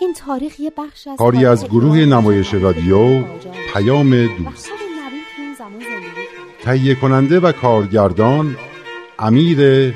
این تاریخ یه بخش از کاری از گروه نمایش رادیو پیام دوست. تهیه کننده و کارگردان امیر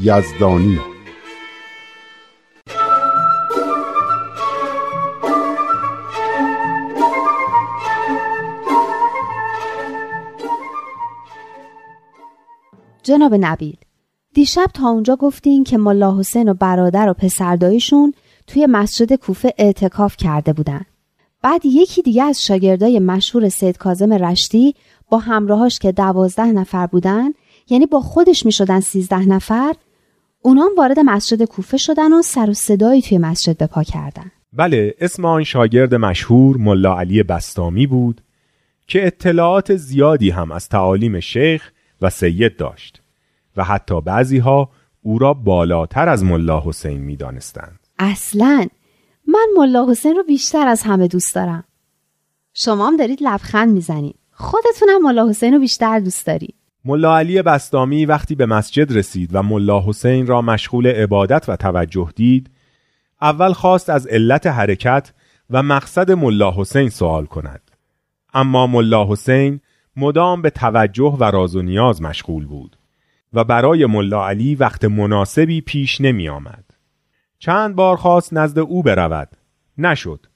یزدانی. جناب نبیل دیشب تا اونجا گفتین که ملا حسین و برادر و پسردایشون توی مسجد کوفه اعتکاف کرده بودن. بعد یکی دیگه از شاگردای مشهور سید کازم رشتی با همراهاش که دوازده نفر بودن یعنی با خودش می شدن سیزده نفر اونام وارد مسجد کوفه شدن و سر و صدایی توی مسجد به پا کردن. بله اسم آن شاگرد مشهور ملا علی بستامی بود که اطلاعات زیادی هم از تعالیم شیخ و سید داشت و حتی بعضی ها او را بالاتر از ملا حسین می دانستند. اصلا من ملا حسین رو بیشتر از همه دوست دارم. شما هم دارید لبخند می‌زنید. خودتونم ملا حسین رو بیشتر دوست دارید. ملا علی بستامی وقتی به مسجد رسید و ملا حسین را مشغول عبادت و توجه دید اول خواست از علت حرکت و مقصد ملا حسین سوال کند اما ملا حسین مدام به توجه و راز و نیاز مشغول بود و برای ملا علی وقت مناسبی پیش نمی آمد. چند بار خواست نزد او برود نشد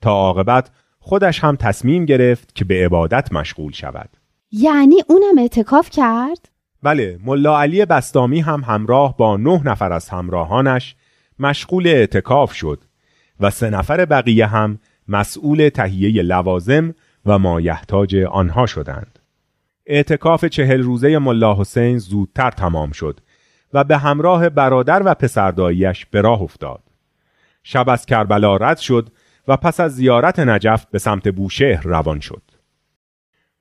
تا عاقبت خودش هم تصمیم گرفت که به عبادت مشغول شود یعنی اونم اعتکاف کرد؟ بله ملا علی بستامی هم همراه با نه نفر از همراهانش مشغول اعتکاف شد و سه نفر بقیه هم مسئول تهیه لوازم و مایحتاج آنها شدند. اعتکاف چهل روزه ملا حسین زودتر تمام شد و به همراه برادر و پسرداییش به راه افتاد. شب از کربلا رد شد و پس از زیارت نجف به سمت بوشهر روان شد.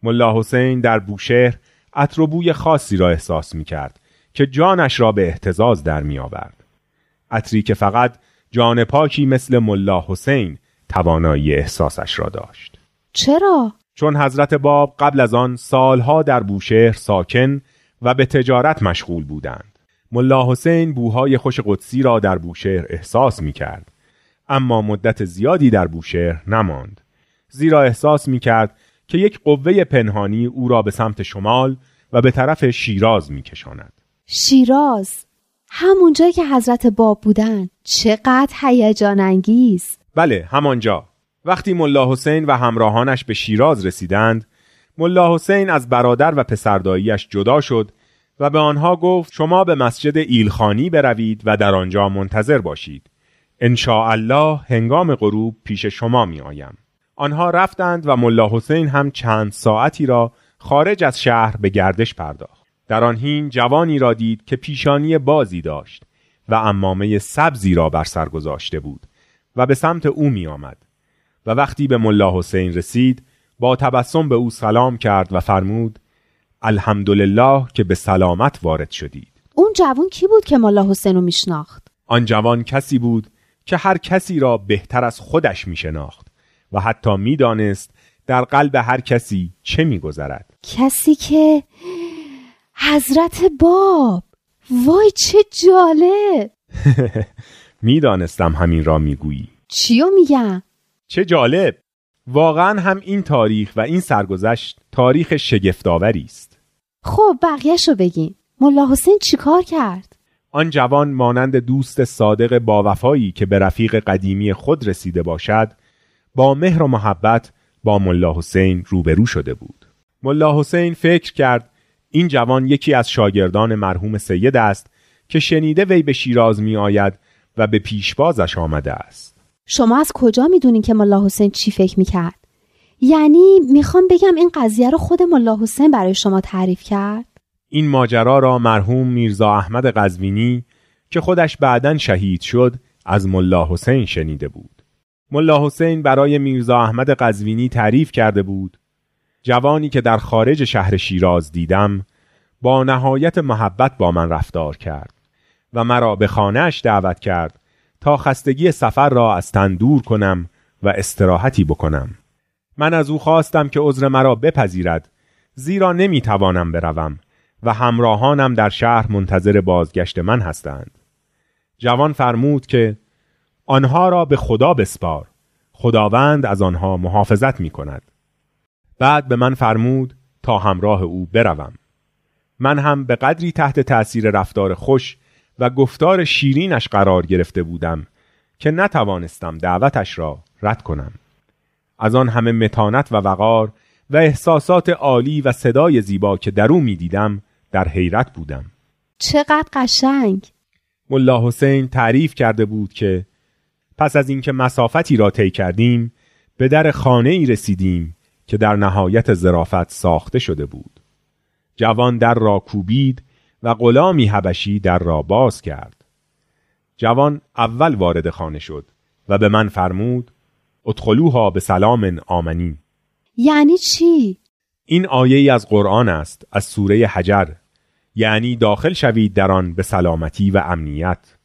ملا حسین در بوشهر عطر بوی خاصی را احساس می کرد که جانش را به احتزاز در می آورد. عطری که فقط جان پاکی مثل ملا حسین توانایی احساسش را داشت. چرا؟ چون حضرت باب قبل از آن سالها در بوشهر ساکن و به تجارت مشغول بودند. ملا حسین بوهای خوش قدسی را در بوشهر احساس می کرد. اما مدت زیادی در بوشهر نماند. زیرا احساس می کرد که یک قوه پنهانی او را به سمت شمال و به طرف شیراز می کشاند. شیراز همون جایی که حضرت باب بودن چقدر هیجان انگیز بله همانجا وقتی ملا حسین و همراهانش به شیراز رسیدند ملا حسین از برادر و پسرداییش جدا شد و به آنها گفت شما به مسجد ایلخانی بروید و در آنجا منتظر باشید. ان الله هنگام غروب پیش شما می آیم. آنها رفتند و ملا حسین هم چند ساعتی را خارج از شهر به گردش پرداخت. در آن هین جوانی را دید که پیشانی بازی داشت و امامه سبزی را بر سر گذاشته بود و به سمت او می آمد و وقتی به ملا حسین رسید با تبسم به او سلام کرد و فرمود الحمدلله که به سلامت وارد شدید. اون جوان کی بود که ملا حسین رو میشناخت؟ آن جوان کسی بود که هر کسی را بهتر از خودش میشناخت و حتی می‌دانست در قلب هر کسی چه میگذرد. کسی که حضرت باب. وای چه جالب! می‌دانستم همین را می‌گویی. چیو میگم چه جالب! واقعا هم این تاریخ و این سرگذشت تاریخ شگفتآوری است. خب بقیهشو بگین. ملا حسین چیکار کرد؟ آن جوان مانند دوست صادق با وفایی که به رفیق قدیمی خود رسیده باشد با مهر و محبت با ملا حسین روبرو شده بود. ملا حسین فکر کرد این جوان یکی از شاگردان مرحوم سید است که شنیده وی به شیراز می آید و به پیشبازش آمده است. شما از کجا می‌دونین که ملا حسین چی فکر می‌کرد؟ یعنی می‌خوام بگم این قضیه رو خود ملا حسین برای شما تعریف کرد؟ این ماجرا را مرحوم میرزا احمد قزوینی که خودش بعدا شهید شد از ملا حسین شنیده بود. ملا حسین برای میرزا احمد قزوینی تعریف کرده بود جوانی که در خارج شهر شیراز دیدم با نهایت محبت با من رفتار کرد و مرا به خانهش دعوت کرد تا خستگی سفر را از تن دور کنم و استراحتی بکنم. من از او خواستم که عذر مرا بپذیرد زیرا نمی‌توانم بروم و همراهانم در شهر منتظر بازگشت من هستند. جوان فرمود که آنها را به خدا بسپار خداوند از آنها محافظت می کند بعد به من فرمود تا همراه او بروم. من هم به قدری تحت تأثیر رفتار خوش و گفتار شیرینش قرار گرفته بودم که نتوانستم دعوتش را رد کنم. از آن همه متانت و وقار و احساسات عالی و صدای زیبا که در او می‌دیدم در حیرت بودم. چقدر قشنگ! ملا حسین تعریف کرده بود که پس از اینکه مسافتی را طی کردیم به در خانه ای رسیدیم که در نهایت زرافت ساخته شده بود. جوان در را کوبید و غلامی حبشی در را باز کرد. جوان اول وارد خانه شد و به من فرمود ادخلوها به سلام آمنین. یعنی چی؟ این آیه ای از قرآن است از سوره حجر. یعنی داخل شوید در آن به سلامتی و امنیت.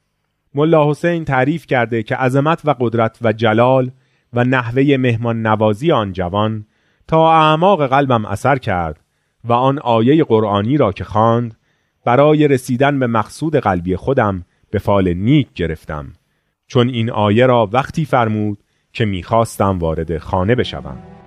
ملا حسین تعریف کرده که عظمت و قدرت و جلال و نحوه مهمان نوازی آن جوان تا اعماق قلبم اثر کرد و آن آیه قرآنی را که خواند برای رسیدن به مقصود قلبی خودم به فال نیک گرفتم. چون این آیه را وقتی فرمود که می‌خواستم وارد خانه بشوم.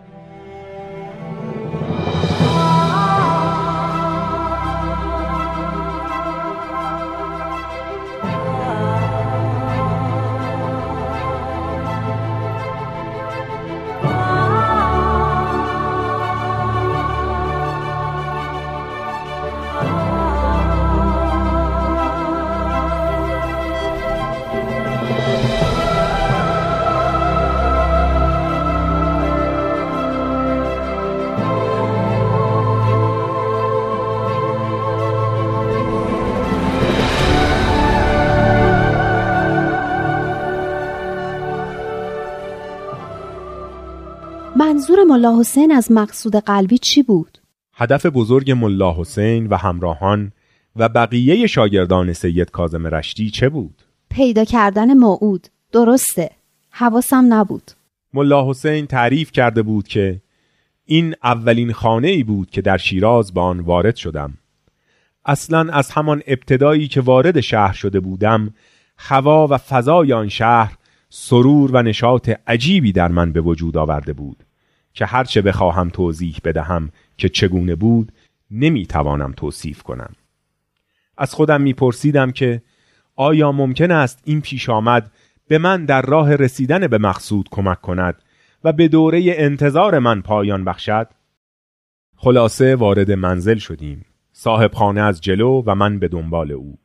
منظور ملا حسین از مقصود قلبی چی بود؟ هدف بزرگ ملا حسین و همراهان و بقیه شاگردان سید کازم رشتی چه بود؟ پیدا کردن موعود. درسته. حواسم نبود. ملا حسین تعریف کرده بود که این اولین خانه ای بود که در شیراز با آن وارد شدم. اصلا از همان ابتدایی که وارد شهر شده بودم هوا و فضای آن شهر سرور و نشاط عجیبی در من به وجود آورده بود. که هرچه بخواهم توضیح بدهم که چگونه بود نمی‌توانم توصیف کنم. از خودم میپرسیدم که آیا ممکن است این پیش آمد به من در راه رسیدن به مقصود کمک کند و به دوره انتظار من پایان بخشد؟ خلاصه وارد منزل شدیم. صاحب خانه از جلو و من به دنبال او.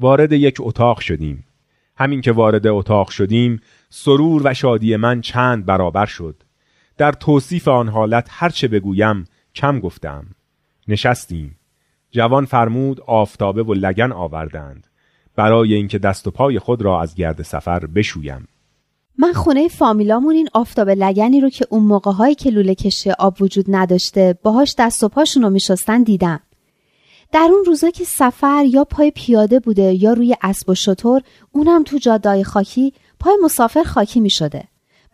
وارد یک اتاق شدیم. همین که وارد اتاق شدیم سرور و شادی من چند برابر شد. در توصیف آن حالت هرچه بگویم کم گفتم. نشستیم. جوان فرمود آفتابه و لگن آوردند. برای اینکه دست و پای خود را از گرد سفر بشویم. من خونه فامیلامون این آفتاب لگنی رو که اون موقع هایی که لوله کشی آب وجود نداشته باهاش دست و پاشون رو میشستن دیدم. در اون روزا که سفر یا پای پیاده بوده یا روی اسب و شطور اونم تو جادای خاکی پای مسافر خاکی می شده.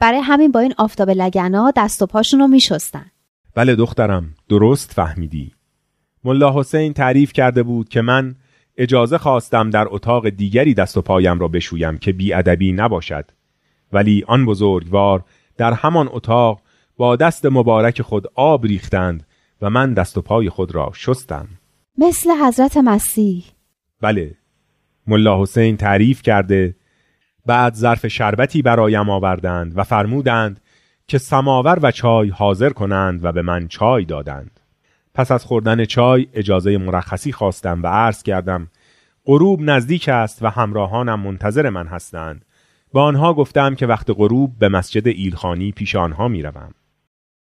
برای همین با این آفتاب لگنا دست و پاشون رو می شستن. بله دخترم درست فهمیدی. ملا حسین تعریف کرده بود که من اجازه خواستم در اتاق دیگری دست و پایم را بشویم که بیادبی نباشد. ولی آن بزرگوار در همان اتاق با دست مبارک خود آب ریختند و من دست و پای خود را شستم. مثل حضرت مسیح. بله ملا حسین تعریف کرده بعد ظرف شربتی برایم آوردند و فرمودند که سماور و چای حاضر کنند و به من چای دادند پس از خوردن چای اجازه مرخصی خواستم و عرض کردم غروب نزدیک است و همراهانم منتظر من هستند با آنها گفتم که وقت غروب به مسجد ایلخانی پیش آنها می روم.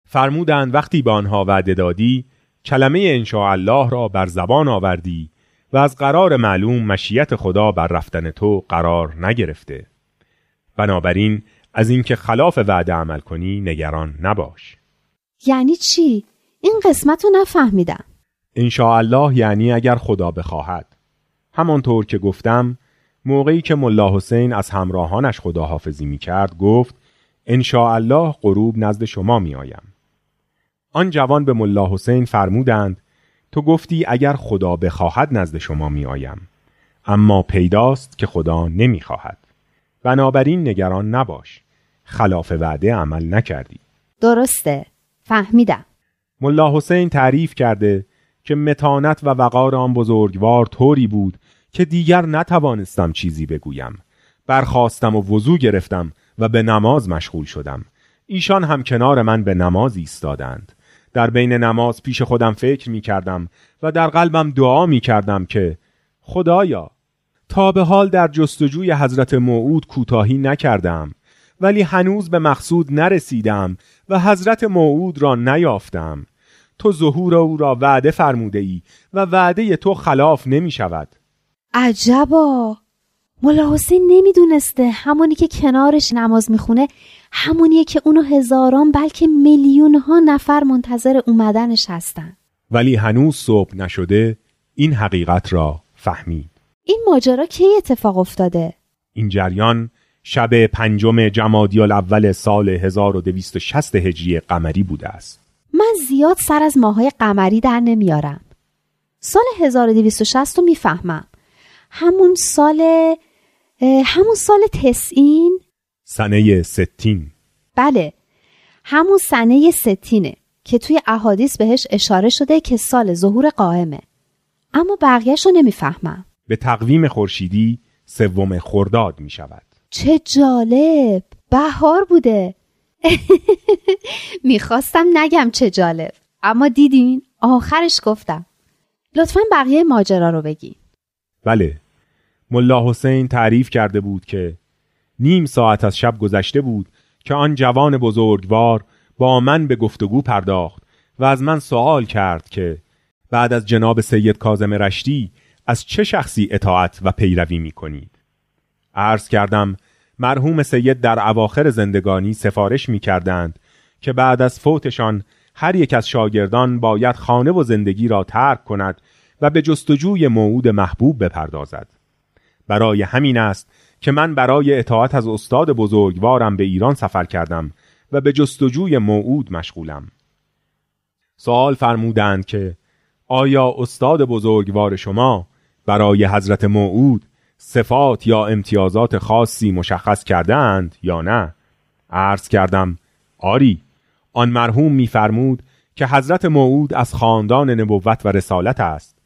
فرمودند وقتی به آنها وعده دادی کلمه الله را بر زبان آوردی و از قرار معلوم مشیت خدا بر رفتن تو قرار نگرفته بنابراین از اینکه خلاف وعده عمل کنی نگران نباش یعنی چی؟ این قسمت رو نفهمیدم الله یعنی اگر خدا بخواهد همانطور که گفتم موقعی که ملا حسین از همراهانش خداحافظی می کرد گفت الله غروب نزد شما می آیم. آن جوان به ملا حسین فرمودند تو گفتی اگر خدا بخواهد نزد شما می آیم. اما پیداست که خدا نمی خواهد. بنابراین نگران نباش. خلاف وعده عمل نکردی. درسته. فهمیدم. ملا حسین تعریف کرده که متانت و وقار آن بزرگوار طوری بود که دیگر نتوانستم چیزی بگویم. برخواستم و وضوع گرفتم و به نماز مشغول شدم. ایشان هم کنار من به نماز ایستادند. در بین نماز پیش خودم فکر می کردم و در قلبم دعا می کردم که خدایا تا به حال در جستجوی حضرت موعود کوتاهی نکردم ولی هنوز به مقصود نرسیدم و حضرت موعود را نیافتم. تو ظهور او را وعده فرموده ای و وعده تو خلاف نمی شود عجبا! ملا حسین نمی‌دونسته همونی که کنارش نماز می‌خونه همونیه که اونو هزاران بلکه میلیون ها نفر منتظر اومدنش هستن. ولی هنوز صبح نشده این حقیقت را فهمید. این ماجرا کی اتفاق افتاده؟ این جریان شب پنجم جمادی الاول سال 1260 هجری قمری بوده است. من زیاد سر از ماهای قمری در نمیارم. سال 1260 رو می‌فهمم. همون سال همون سال تسعین؟ سنه ستین. بله. همون سنه ستینه که توی احادیث بهش اشاره شده که سال ظهور قائمه. اما بقیهش رو نمی‌فهمم. به تقویم خورشیدی سوم خرداد می شود چه جالب! بهار بوده. می‌خواستم نگم چه جالب. اما دیدین؟ آخرش گفتم. لطفا بقیه ماجرا رو بگی بله. ملا حسین تعریف کرده بود که نیم ساعت از شب گذشته بود که آن جوان بزرگوار با من به گفتگو پرداخت و از من سوال کرد که بعد از جناب سید کازم رشتی از چه شخصی اطاعت و پیروی می کنید؟ عرض کردم مرحوم سید در اواخر زندگانی سفارش می کردند که بعد از فوتشان هر یک از شاگردان باید خانه و زندگی را ترک کند و به جستجوی موعود محبوب بپردازد. برای همین است که من برای اطاعت از استاد بزرگوارم به ایران سفر کردم و به جستجوی موعود مشغولم. سوال فرمودند که آیا استاد بزرگوار شما برای حضرت موعود صفات یا امتیازات خاصی مشخص کردند یا نه؟ عرض کردم آری آن مرحوم میفرمود که حضرت موعود از خاندان نبوت و رسالت است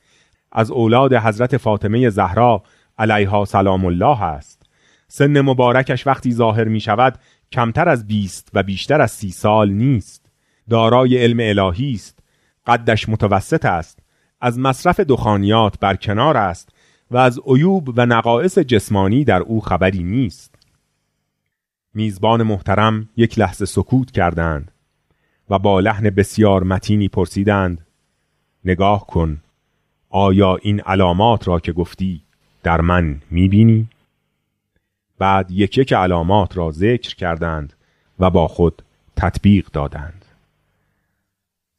از اولاد حضرت فاطمه زهرا علیها سلام الله است. سن مبارکش وقتی ظاهر می شود کمتر از بیست و بیشتر از سی سال نیست. دارای علم الهی است. قدش متوسط است. از مصرف دخانیات برکنار است و از عیوب و نقائص جسمانی در او خبری نیست. میزبان محترم یک لحظه سکوت کردند و با لحن بسیار متینی پرسیدند نگاه کن آیا این علامات را که گفتی در من می‌بینی؟ بعد یک یک علامات را ذکر کردند و با خود تطبیق دادند.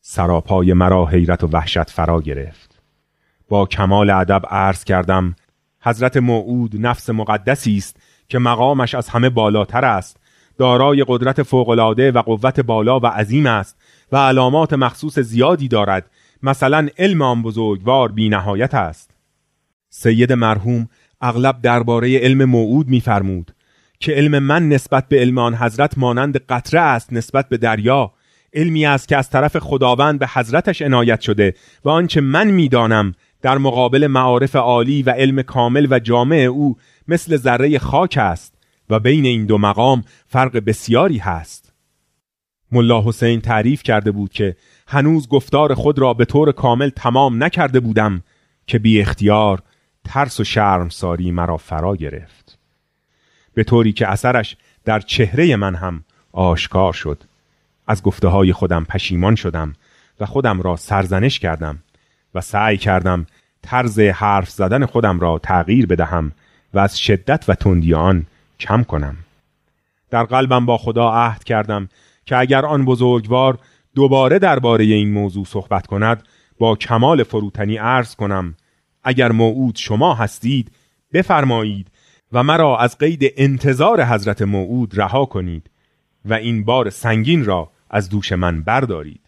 سراپای مرا حیرت و وحشت فرا گرفت. با کمال ادب عرض کردم حضرت موعود نفس مقدسی است که مقامش از همه بالاتر است. دارای قدرت فوقالعاده و قوت بالا و عظیم است و علامات مخصوص زیادی دارد. مثلا علم آن بزرگوار بی نهایت است. سید مرحوم اغلب درباره علم موعود میفرمود که علم من نسبت به علم آن حضرت مانند قطره است نسبت به دریا. علمی است که از طرف خداوند به حضرتش عنایت شده و آنچه من می‌دانم در مقابل معارف عالی و علم کامل و جامع او مثل ذره خاک است و بین این دو مقام فرق بسیاری هست. ملا حسین تعریف کرده بود که هنوز گفتار خود را به طور کامل تمام نکرده بودم که بی اختیار ترس و شرمساری مرا فرا گرفت. به طوری که اثرش در چهره من هم آشکار شد. از گفته های خودم پشیمان شدم و خودم را سرزنش کردم و سعی کردم طرز حرف زدن خودم را تغییر بدهم و از شدت و تندی آن کم کنم. در قلبم با خدا عهد کردم که اگر آن بزرگوار دوباره درباره این موضوع صحبت کند با کمال فروتنی عرض کنم اگر موعود شما هستید بفرمایید و مرا از قید انتظار حضرت موعود رها کنید و این بار سنگین را از دوش من بردارید.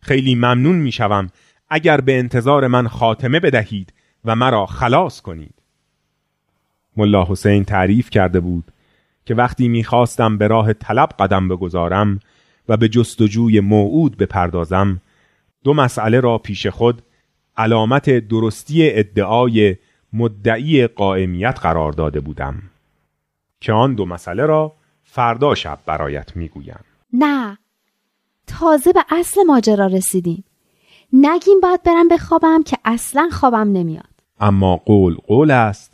خیلی ممنون می‌شوم اگر به انتظار من خاتمه بدهید و مرا خلاص کنید. ملا حسین تعریف کرده بود که وقتی می‌خواستم به راه طلب قدم بگذارم و به جستجوی موعود بپردازم دو مسئله را پیش خود علامت درستی ادعای مدعی قائمیت قرار داده بودم. که آن دو مسئله را فردا شب برایت می‌گویم. نه تازه به اصل ماجرا رسیدیم. نگیم باید برم بخوابم که اصلا خوابم نمیاد. اما قول قول است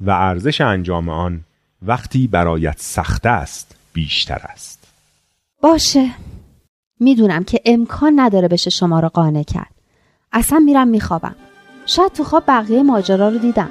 و ارزش انجام آن وقتی برایت سخت است بیشتر است. باشه. می‌دونم که امکان نداره بشه شما رو قانع کرد. اصلا میرم میخوابم. شاید تو خواب بقیه ماجرا رو دیدم.